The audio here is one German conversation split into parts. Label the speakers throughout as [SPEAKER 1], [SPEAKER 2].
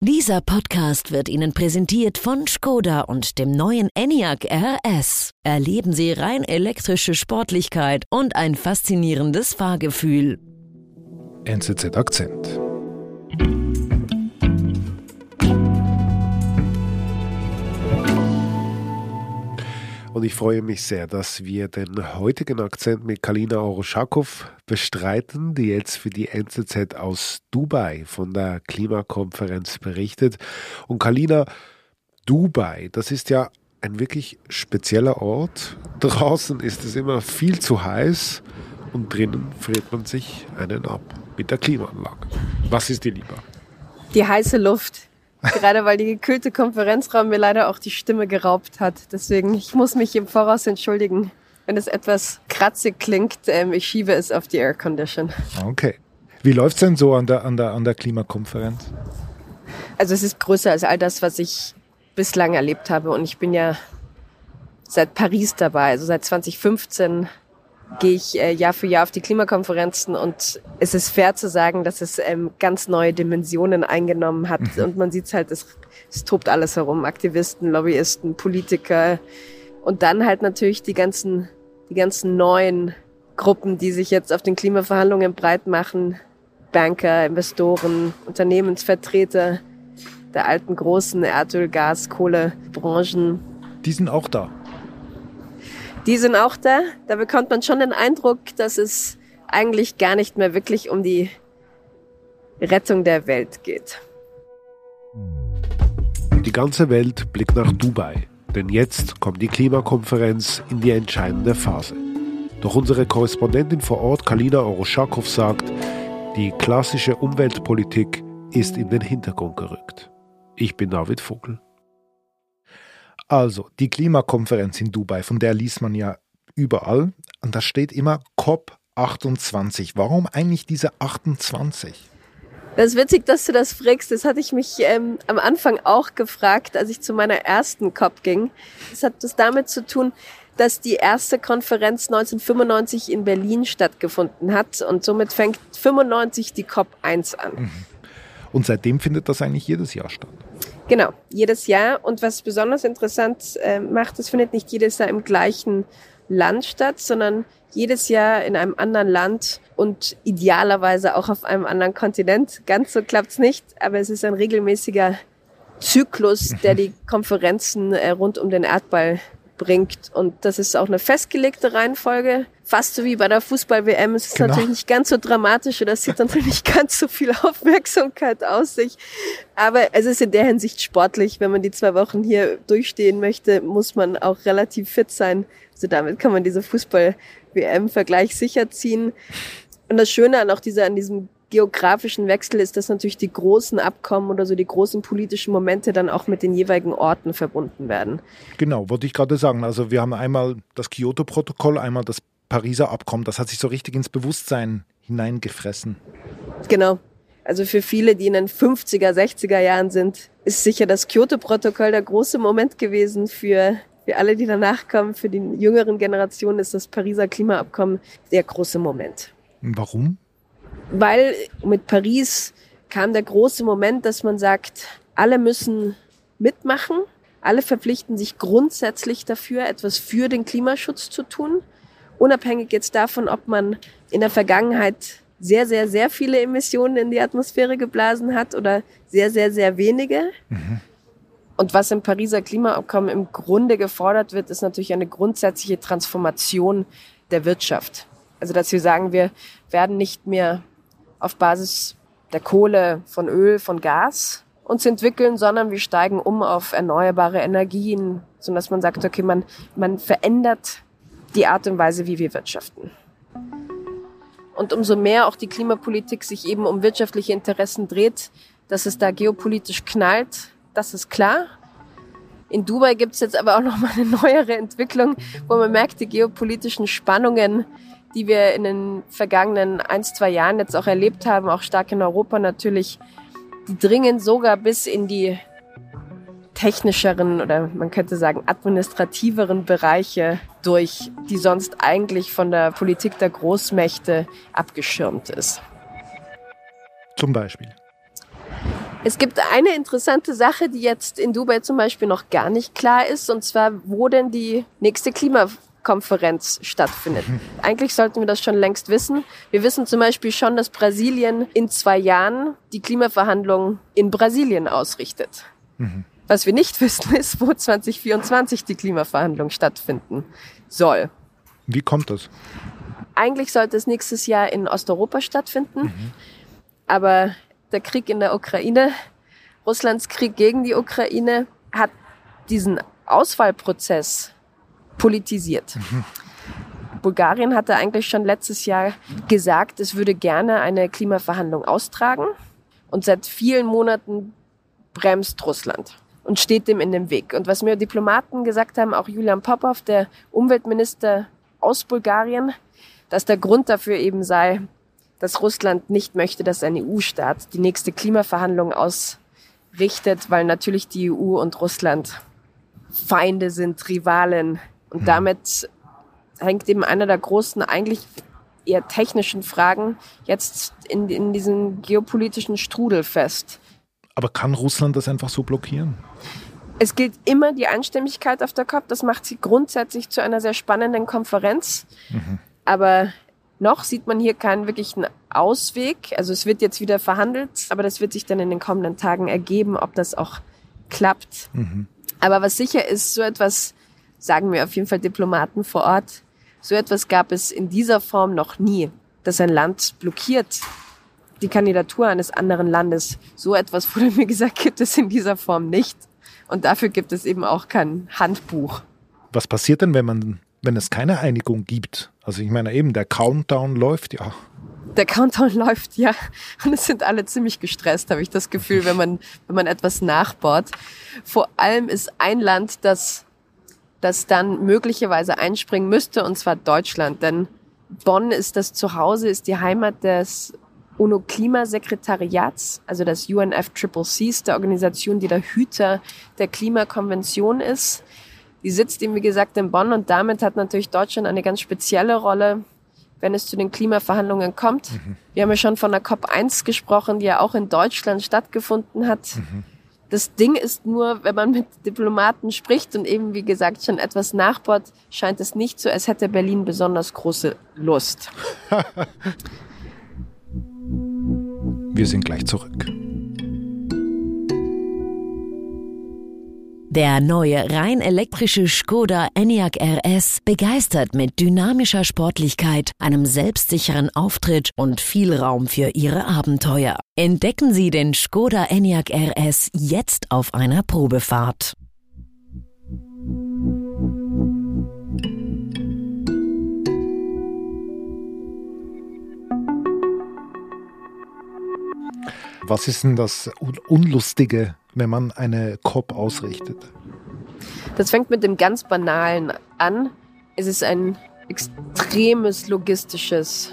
[SPEAKER 1] Dieser Podcast wird Ihnen präsentiert von Skoda und dem neuen Enyaq RS. Erleben Sie rein elektrische Sportlichkeit und ein faszinierendes Fahrgefühl.
[SPEAKER 2] NZZ Akzent. Und ich freue mich sehr, dass wir den heutigen Akzent mit Kalina Oroschakow bestreiten, die jetzt für die NZZ aus Dubai von der Klimakonferenz berichtet. Und Kalina, Dubai, das ist ja ein wirklich spezieller Ort. Draußen ist es immer viel zu heiß und drinnen friert man sich einen ab mit der Klimaanlage. Was ist dir lieber?
[SPEAKER 3] Die heiße Luft. Gerade weil die gekühlte Konferenzraum mir leider auch die Stimme geraubt hat. Deswegen, ich muss mich im Voraus entschuldigen, wenn es etwas kratzig klingt. Ähm, ich schiebe es auf die Air Condition.
[SPEAKER 2] Okay. Wie läuft es denn so an der, an, der, an der Klimakonferenz?
[SPEAKER 3] Also es ist größer als all das, was ich bislang erlebt habe. Und ich bin ja seit Paris dabei, also seit 2015 gehe ich äh, Jahr für Jahr auf die Klimakonferenzen und es ist fair zu sagen, dass es ähm, ganz neue Dimensionen eingenommen hat mhm. und man sieht halt, es, es tobt alles herum, Aktivisten, Lobbyisten, Politiker und dann halt natürlich die ganzen, die ganzen neuen Gruppen, die sich jetzt auf den Klimaverhandlungen breit machen, Banker, Investoren, Unternehmensvertreter der alten großen Erdöl, Gas, Kohlebranchen.
[SPEAKER 2] Die sind auch da.
[SPEAKER 3] Die sind auch da. Da bekommt man schon den Eindruck, dass es eigentlich gar nicht mehr wirklich um die Rettung der Welt geht.
[SPEAKER 2] Die ganze Welt blickt nach Dubai, denn jetzt kommt die Klimakonferenz in die entscheidende Phase. Doch unsere Korrespondentin vor Ort, Kalina Oroschakow, sagt, die klassische Umweltpolitik ist in den Hintergrund gerückt. Ich bin David Vogel.
[SPEAKER 4] Also, die Klimakonferenz in Dubai, von der liest man ja überall. Und da steht immer COP28. Warum eigentlich diese 28?
[SPEAKER 3] Das ist witzig, dass du das fragst. Das hatte ich mich ähm, am Anfang auch gefragt, als ich zu meiner ersten COP ging. Das hat das damit zu tun, dass die erste Konferenz 1995 in Berlin stattgefunden hat und somit fängt 95 die COP 1 an. Mhm.
[SPEAKER 4] Und seitdem findet das eigentlich jedes Jahr statt.
[SPEAKER 3] Genau, jedes Jahr. Und was besonders interessant äh, macht, es findet nicht jedes Jahr im gleichen Land statt, sondern jedes Jahr in einem anderen Land und idealerweise auch auf einem anderen Kontinent. Ganz so klappt's nicht, aber es ist ein regelmäßiger Zyklus, der die Konferenzen äh, rund um den Erdball bringt. Und das ist auch eine festgelegte Reihenfolge. Fast so wie bei der Fußball-WM. Es ist genau. natürlich nicht ganz so dramatisch oder es sieht natürlich nicht ganz so viel Aufmerksamkeit aus sich. Aber es ist in der Hinsicht sportlich. Wenn man die zwei Wochen hier durchstehen möchte, muss man auch relativ fit sein. Also damit kann man diese Fußball-WM-Vergleich sicher ziehen. Und das Schöne an auch dieser, an diesem geografischen Wechsel ist, dass natürlich die großen Abkommen oder so die großen politischen Momente dann auch mit den jeweiligen Orten verbunden werden.
[SPEAKER 4] Genau, wollte ich gerade sagen. Also wir haben einmal das Kyoto-Protokoll, einmal das Pariser Abkommen. Das hat sich so richtig ins Bewusstsein hineingefressen.
[SPEAKER 3] Genau. Also für viele, die in den 50er, 60er Jahren sind, ist sicher das Kyoto-Protokoll der große Moment gewesen. Für, für alle, die danach kommen, für die jüngeren Generationen ist das Pariser Klimaabkommen der große Moment.
[SPEAKER 4] Warum?
[SPEAKER 3] weil mit Paris kam der große Moment, dass man sagt, alle müssen mitmachen, alle verpflichten sich grundsätzlich dafür, etwas für den Klimaschutz zu tun, unabhängig jetzt davon, ob man in der Vergangenheit sehr, sehr, sehr viele Emissionen in die Atmosphäre geblasen hat oder sehr, sehr, sehr wenige. Mhm. Und was im Pariser Klimaabkommen im Grunde gefordert wird, ist natürlich eine grundsätzliche Transformation der Wirtschaft. Also dass wir sagen, wir werden nicht mehr auf Basis der Kohle, von Öl, von Gas uns entwickeln, sondern wir steigen um auf erneuerbare Energien, so dass man sagt, okay, man, man verändert die Art und Weise, wie wir wirtschaften. Und umso mehr auch die Klimapolitik sich eben um wirtschaftliche Interessen dreht, dass es da geopolitisch knallt, das ist klar. In Dubai gibt es jetzt aber auch noch mal eine neuere Entwicklung, wo man merkt, die geopolitischen Spannungen die wir in den vergangenen ein, zwei Jahren jetzt auch erlebt haben, auch stark in Europa natürlich, die dringen sogar bis in die technischeren oder man könnte sagen administrativeren Bereiche durch, die sonst eigentlich von der Politik der Großmächte abgeschirmt ist.
[SPEAKER 4] Zum Beispiel?
[SPEAKER 3] Es gibt eine interessante Sache, die jetzt in Dubai zum Beispiel noch gar nicht klar ist, und zwar, wo denn die nächste Klimakonferenz stattfindet. Eigentlich sollten wir das schon längst wissen. Wir wissen zum Beispiel schon, dass Brasilien in zwei Jahren die Klimaverhandlungen in Brasilien ausrichtet. Mhm. Was wir nicht wissen, ist, wo 2024 die Klimaverhandlungen stattfinden soll.
[SPEAKER 4] Wie kommt das?
[SPEAKER 3] Eigentlich sollte es nächstes Jahr in Osteuropa stattfinden. Mhm. Aber der Krieg in der Ukraine, Russlands Krieg gegen die Ukraine, hat diesen Auswahlprozess politisiert. Mhm. Bulgarien hatte eigentlich schon letztes Jahr gesagt, es würde gerne eine Klimaverhandlung austragen. Und seit vielen Monaten bremst Russland und steht dem in dem Weg. Und was mir Diplomaten gesagt haben, auch Julian Popov, der Umweltminister aus Bulgarien, dass der Grund dafür eben sei, dass Russland nicht möchte, dass ein EU-Staat die nächste Klimaverhandlung ausrichtet, weil natürlich die EU und Russland Feinde sind, Rivalen. Und mhm. damit hängt eben einer der großen, eigentlich eher technischen Fragen jetzt in, in diesem geopolitischen Strudel fest.
[SPEAKER 4] Aber kann Russland das einfach so blockieren?
[SPEAKER 3] Es gilt immer die Einstimmigkeit auf der COP. Das macht sie grundsätzlich zu einer sehr spannenden Konferenz. Mhm. Aber noch sieht man hier keinen wirklichen Ausweg. Also es wird jetzt wieder verhandelt, aber das wird sich dann in den kommenden Tagen ergeben, ob das auch klappt. Mhm. Aber was sicher ist, so etwas, sagen wir auf jeden Fall Diplomaten vor Ort, so etwas gab es in dieser Form noch nie, dass ein Land blockiert die Kandidatur eines anderen Landes. So etwas wurde mir gesagt, gibt es in dieser Form nicht. Und dafür gibt es eben auch kein Handbuch.
[SPEAKER 4] Was passiert denn, wenn man wenn es keine Einigung gibt? Also ich meine eben, der Countdown läuft ja.
[SPEAKER 3] Der Countdown läuft, ja. Und es sind alle ziemlich gestresst, habe ich das Gefühl, wenn man, wenn man etwas nachbaut. Vor allem ist ein Land, das, das dann möglicherweise einspringen müsste, und zwar Deutschland. Denn Bonn ist das Zuhause, ist die Heimat des UNO-Klimasekretariats, also das UNFCCC, der Organisation, die der Hüter der Klimakonvention ist. Die sitzt eben, wie gesagt, in Bonn und damit hat natürlich Deutschland eine ganz spezielle Rolle, wenn es zu den Klimaverhandlungen kommt. Mhm. Wir haben ja schon von der COP1 gesprochen, die ja auch in Deutschland stattgefunden hat. Mhm. Das Ding ist nur, wenn man mit Diplomaten spricht und eben, wie gesagt, schon etwas nachbaut, scheint es nicht so, als hätte Berlin besonders große Lust.
[SPEAKER 4] Wir sind gleich zurück.
[SPEAKER 1] Der neue rein elektrische Skoda Enyaq RS begeistert mit dynamischer Sportlichkeit, einem selbstsicheren Auftritt und viel Raum für Ihre Abenteuer. Entdecken Sie den Skoda Enyaq RS jetzt auf einer Probefahrt.
[SPEAKER 4] Was ist denn das Unlustige wenn man eine COP ausrichtet?
[SPEAKER 3] Das fängt mit dem ganz Banalen an. Es ist ein extremes logistisches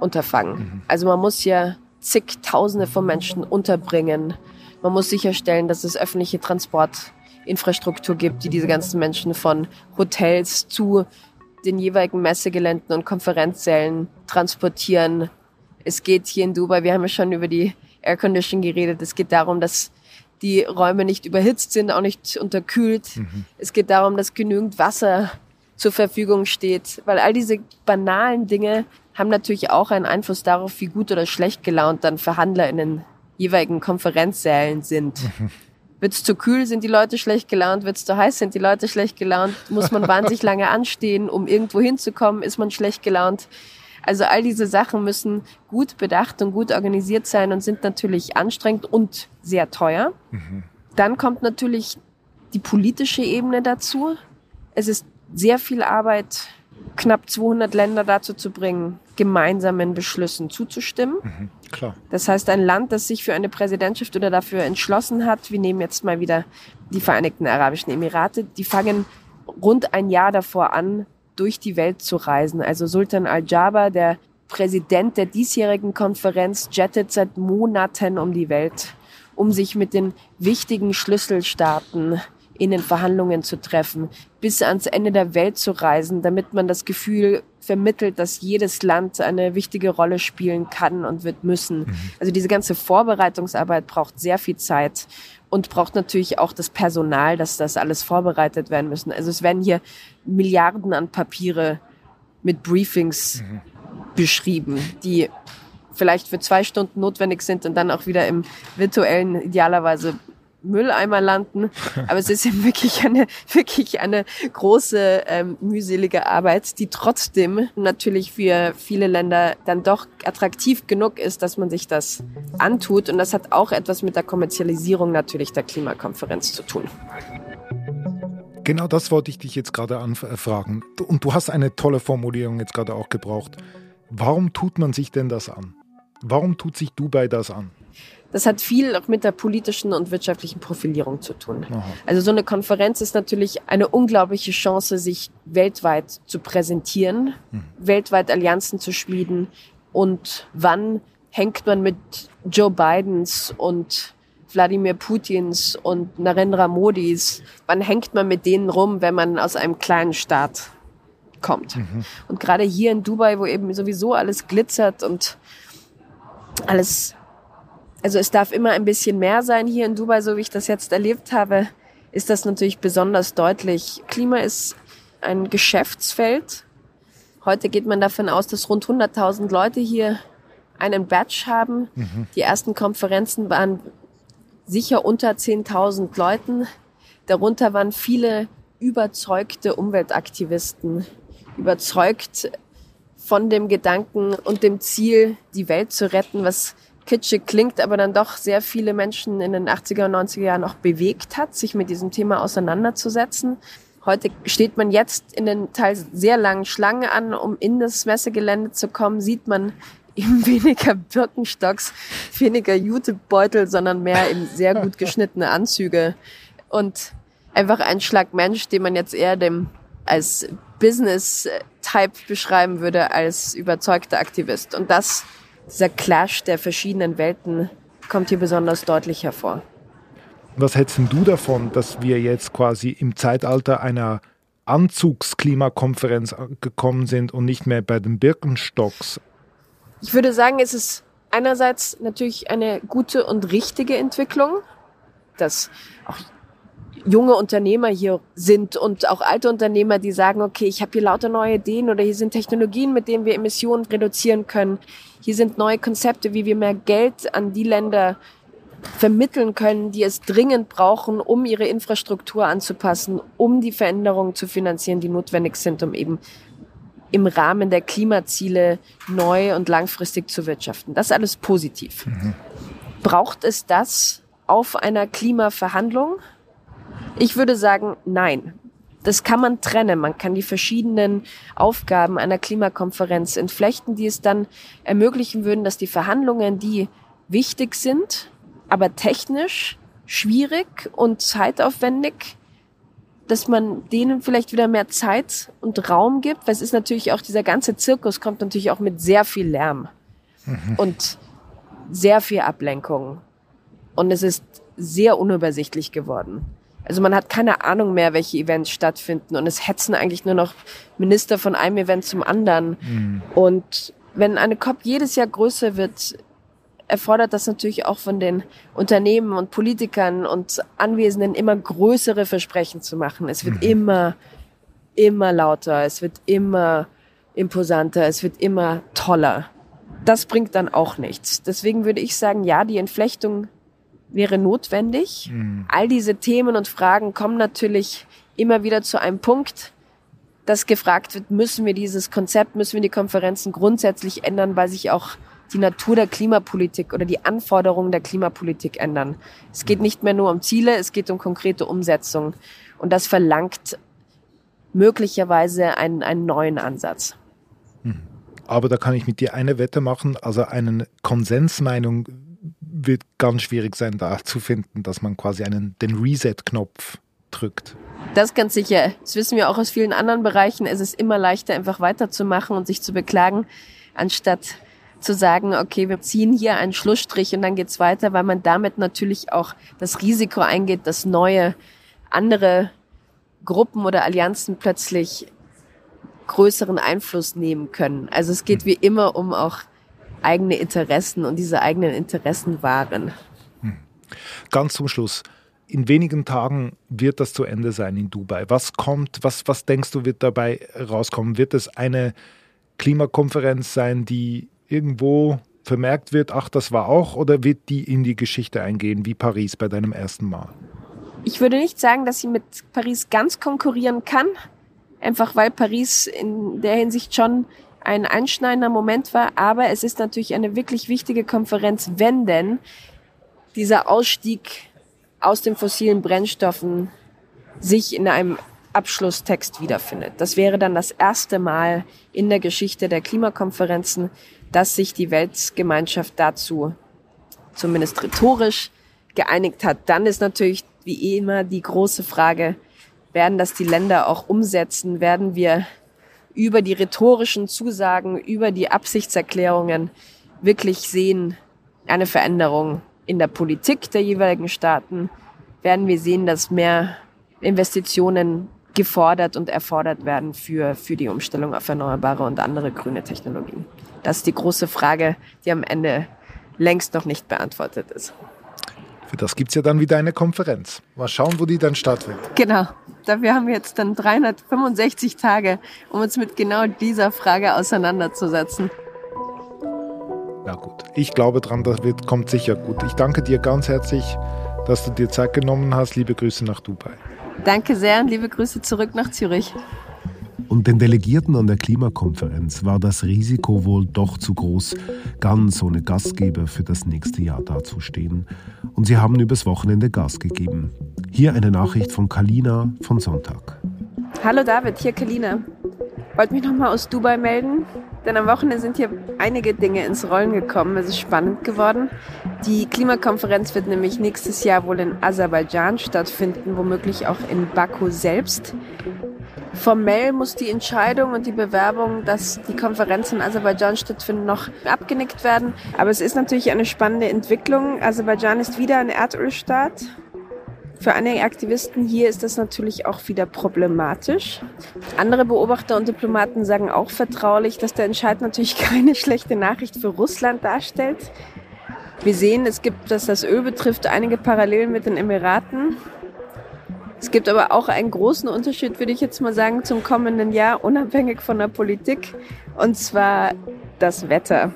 [SPEAKER 3] Unterfangen. Mhm. Also man muss ja zigtausende von Menschen unterbringen. Man muss sicherstellen, dass es öffentliche Transportinfrastruktur gibt, die diese ganzen Menschen von Hotels zu den jeweiligen Messegeländen und Konferenzsälen transportieren. Es geht hier in Dubai, wir haben ja schon über die Aircondition geredet, es geht darum, dass die Räume nicht überhitzt sind, auch nicht unterkühlt. Mhm. Es geht darum, dass genügend Wasser zur Verfügung steht, weil all diese banalen Dinge haben natürlich auch einen Einfluss darauf, wie gut oder schlecht gelaunt dann Verhandler in den jeweiligen Konferenzsälen sind. Mhm. Wird es zu kühl, sind die Leute schlecht gelaunt. Wird es zu heiß, sind die Leute schlecht gelaunt. Muss man wahnsinnig lange anstehen, um irgendwo hinzukommen, ist man schlecht gelaunt. Also all diese Sachen müssen gut bedacht und gut organisiert sein und sind natürlich anstrengend und sehr teuer. Mhm. Dann kommt natürlich die politische Ebene dazu. Es ist sehr viel Arbeit, knapp 200 Länder dazu zu bringen, gemeinsamen Beschlüssen zuzustimmen. Mhm, klar. Das heißt, ein Land, das sich für eine Präsidentschaft oder dafür entschlossen hat, wir nehmen jetzt mal wieder die Vereinigten Arabischen Emirate, die fangen rund ein Jahr davor an, durch die Welt zu reisen. Also Sultan Al-Jaber, der Präsident der diesjährigen Konferenz, jettet seit Monaten um die Welt, um sich mit den wichtigen Schlüsselstaaten in den Verhandlungen zu treffen, bis ans Ende der Welt zu reisen, damit man das Gefühl vermittelt, dass jedes Land eine wichtige Rolle spielen kann und wird müssen. Mhm. Also diese ganze Vorbereitungsarbeit braucht sehr viel Zeit und braucht natürlich auch das Personal, dass das alles vorbereitet werden müssen. Also es werden hier Milliarden an Papiere mit Briefings mhm. beschrieben, die vielleicht für zwei Stunden notwendig sind und dann auch wieder im virtuellen idealerweise Mülleimer landen. Aber es ist ja wirklich eine, wirklich eine große, ähm, mühselige Arbeit, die trotzdem natürlich für viele Länder dann doch attraktiv genug ist, dass man sich das antut. Und das hat auch etwas mit der Kommerzialisierung natürlich der Klimakonferenz zu tun.
[SPEAKER 4] Genau das wollte ich dich jetzt gerade anfragen. Und du hast eine tolle Formulierung jetzt gerade auch gebraucht. Warum tut man sich denn das an? Warum tut sich Dubai das an?
[SPEAKER 3] Das hat viel auch mit der politischen und wirtschaftlichen Profilierung zu tun. Aha. Also so eine Konferenz ist natürlich eine unglaubliche Chance, sich weltweit zu präsentieren, hm. weltweit Allianzen zu schmieden. Und wann hängt man mit Joe Bidens und Wladimir Putins und Narendra Modis, wann hängt man mit denen rum, wenn man aus einem kleinen Staat kommt? Mhm. Und gerade hier in Dubai, wo eben sowieso alles glitzert und alles also es darf immer ein bisschen mehr sein hier in Dubai, so wie ich das jetzt erlebt habe, ist das natürlich besonders deutlich. Klima ist ein Geschäftsfeld. Heute geht man davon aus, dass rund 100.000 Leute hier einen Badge haben. Mhm. Die ersten Konferenzen waren sicher unter 10.000 Leuten. Darunter waren viele überzeugte Umweltaktivisten, überzeugt von dem Gedanken und dem Ziel, die Welt zu retten, was kitschig klingt, aber dann doch sehr viele Menschen in den 80er und 90er Jahren auch bewegt hat, sich mit diesem Thema auseinanderzusetzen. Heute steht man jetzt in den teils sehr langen Schlangen an, um in das Messegelände zu kommen, sieht man eben weniger Birkenstocks, weniger Jutebeutel, sondern mehr eben sehr gut geschnittene Anzüge und einfach ein Schlag Mensch, den man jetzt eher dem als Business-Type beschreiben würde, als überzeugter Aktivist. Und das dieser Clash der verschiedenen Welten kommt hier besonders deutlich hervor.
[SPEAKER 4] Was hältst du davon, dass wir jetzt quasi im Zeitalter einer Anzugsklimakonferenz gekommen sind und nicht mehr bei den Birkenstocks?
[SPEAKER 3] Ich würde sagen, es ist einerseits natürlich eine gute und richtige Entwicklung, dass auch junge Unternehmer hier sind und auch alte Unternehmer, die sagen, okay, ich habe hier lauter neue Ideen oder hier sind Technologien, mit denen wir Emissionen reduzieren können. Hier sind neue Konzepte, wie wir mehr Geld an die Länder vermitteln können, die es dringend brauchen, um ihre Infrastruktur anzupassen, um die Veränderungen zu finanzieren, die notwendig sind, um eben im Rahmen der Klimaziele neu und langfristig zu wirtschaften. Das ist alles positiv. Mhm. Braucht es das auf einer Klimaverhandlung? Ich würde sagen, nein. Das kann man trennen. Man kann die verschiedenen Aufgaben einer Klimakonferenz entflechten, die es dann ermöglichen würden, dass die Verhandlungen, die wichtig sind, aber technisch schwierig und zeitaufwendig, dass man denen vielleicht wieder mehr Zeit und Raum gibt, weil es ist natürlich auch dieser ganze Zirkus kommt natürlich auch mit sehr viel Lärm mhm. und sehr viel Ablenkung. Und es ist sehr unübersichtlich geworden. Also man hat keine Ahnung mehr, welche Events stattfinden und es hetzen eigentlich nur noch Minister von einem Event zum anderen. Mhm. Und wenn eine COP jedes Jahr größer wird, erfordert das natürlich auch von den Unternehmen und Politikern und Anwesenden immer größere Versprechen zu machen. Es wird mhm. immer, immer lauter, es wird immer imposanter, es wird immer toller. Das bringt dann auch nichts. Deswegen würde ich sagen, ja, die Entflechtung wäre notwendig. Mhm. All diese Themen und Fragen kommen natürlich immer wieder zu einem Punkt, dass gefragt wird, müssen wir dieses Konzept, müssen wir die Konferenzen grundsätzlich ändern, weil sich auch die Natur der Klimapolitik oder die Anforderungen der Klimapolitik ändern. Es geht nicht mehr nur um Ziele, es geht um konkrete Umsetzung. Und das verlangt möglicherweise einen, einen neuen Ansatz.
[SPEAKER 4] Mhm. Aber da kann ich mit dir eine Wette machen, also eine Konsensmeinung wird ganz schwierig sein, da zu finden, dass man quasi einen, den Reset-Knopf drückt.
[SPEAKER 3] Das ganz sicher. Das wissen wir auch aus vielen anderen Bereichen. Es ist immer leichter, einfach weiterzumachen und sich zu beklagen, anstatt zu sagen, okay, wir ziehen hier einen Schlussstrich und dann geht's weiter, weil man damit natürlich auch das Risiko eingeht, dass neue, andere Gruppen oder Allianzen plötzlich größeren Einfluss nehmen können. Also es geht wie immer um auch eigene Interessen und diese eigenen Interessen wahren. Hm.
[SPEAKER 4] Ganz zum Schluss. In wenigen Tagen wird das zu Ende sein in Dubai. Was kommt, was, was denkst du, wird dabei rauskommen? Wird es eine Klimakonferenz sein, die irgendwo vermerkt wird, ach, das war auch, oder wird die in die Geschichte eingehen, wie Paris bei deinem ersten Mal?
[SPEAKER 3] Ich würde nicht sagen, dass sie mit Paris ganz konkurrieren kann, einfach weil Paris in der Hinsicht schon ein einschneidender Moment war, aber es ist natürlich eine wirklich wichtige Konferenz, wenn denn dieser Ausstieg aus den fossilen Brennstoffen sich in einem Abschlusstext wiederfindet. Das wäre dann das erste Mal in der Geschichte der Klimakonferenzen, dass sich die Weltgemeinschaft dazu zumindest rhetorisch geeinigt hat. Dann ist natürlich wie immer die große Frage, werden das die Länder auch umsetzen? Werden wir über die rhetorischen Zusagen, über die Absichtserklärungen wirklich sehen, eine Veränderung in der Politik der jeweiligen Staaten? Werden wir sehen, dass mehr Investitionen gefordert und erfordert werden für, für die Umstellung auf erneuerbare und andere grüne Technologien. Das ist die große Frage, die am Ende längst noch nicht beantwortet ist.
[SPEAKER 4] Für das gibt es ja dann wieder eine Konferenz. Mal schauen, wo die dann stattfindet.
[SPEAKER 3] Genau. Dafür haben wir jetzt dann 365 Tage, um uns mit genau dieser Frage auseinanderzusetzen.
[SPEAKER 4] Na gut, ich glaube dran, das wird, kommt sicher gut. Ich danke dir ganz herzlich, dass du dir Zeit genommen hast. Liebe Grüße nach Dubai.
[SPEAKER 3] Danke sehr und liebe Grüße zurück nach Zürich.
[SPEAKER 2] Und den Delegierten an der Klimakonferenz war das Risiko wohl doch zu groß, ganz ohne Gastgeber für das nächste Jahr dazustehen. Und sie haben übers Wochenende Gas gegeben. Hier eine Nachricht von Kalina von Sonntag.
[SPEAKER 3] Hallo David, hier Kalina. Wollte mich nochmal aus Dubai melden, denn am Wochenende sind hier einige Dinge ins Rollen gekommen. Es ist spannend geworden. Die Klimakonferenz wird nämlich nächstes Jahr wohl in Aserbaidschan stattfinden, womöglich auch in Baku selbst. Formell muss die Entscheidung und die Bewerbung, dass die Konferenz in Aserbaidschan stattfindet, noch abgenickt werden. Aber es ist natürlich eine spannende Entwicklung. Aserbaidschan ist wieder ein Erdölstaat für einige Aktivisten hier ist das natürlich auch wieder problematisch. Andere Beobachter und Diplomaten sagen auch vertraulich, dass der Entscheid natürlich keine schlechte Nachricht für Russland darstellt. Wir sehen, es gibt, was das Öl betrifft, einige Parallelen mit den Emiraten. Es gibt aber auch einen großen Unterschied, würde ich jetzt mal sagen, zum kommenden Jahr, unabhängig von der Politik, und zwar das Wetter.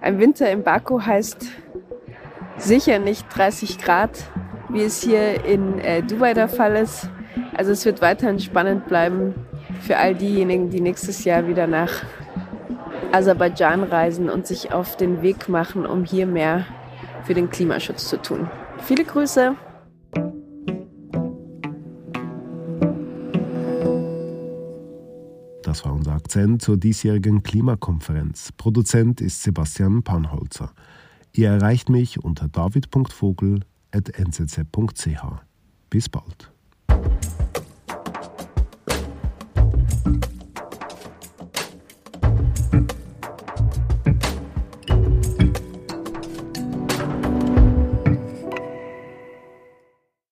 [SPEAKER 3] Ein Winter in Baku heißt sicher nicht 30 Grad, wie es hier in äh, Dubai der Fall ist. Also es wird weiterhin spannend bleiben für all diejenigen, die nächstes Jahr wieder nach Aserbaidschan reisen und sich auf den Weg machen, um hier mehr für den Klimaschutz zu tun. Viele Grüße!
[SPEAKER 2] Das war unser Akzent zur diesjährigen Klimakonferenz. Produzent ist Sebastian Panholzer. Ihr erreicht mich unter david.vogel.nzz.ch. Bis bald.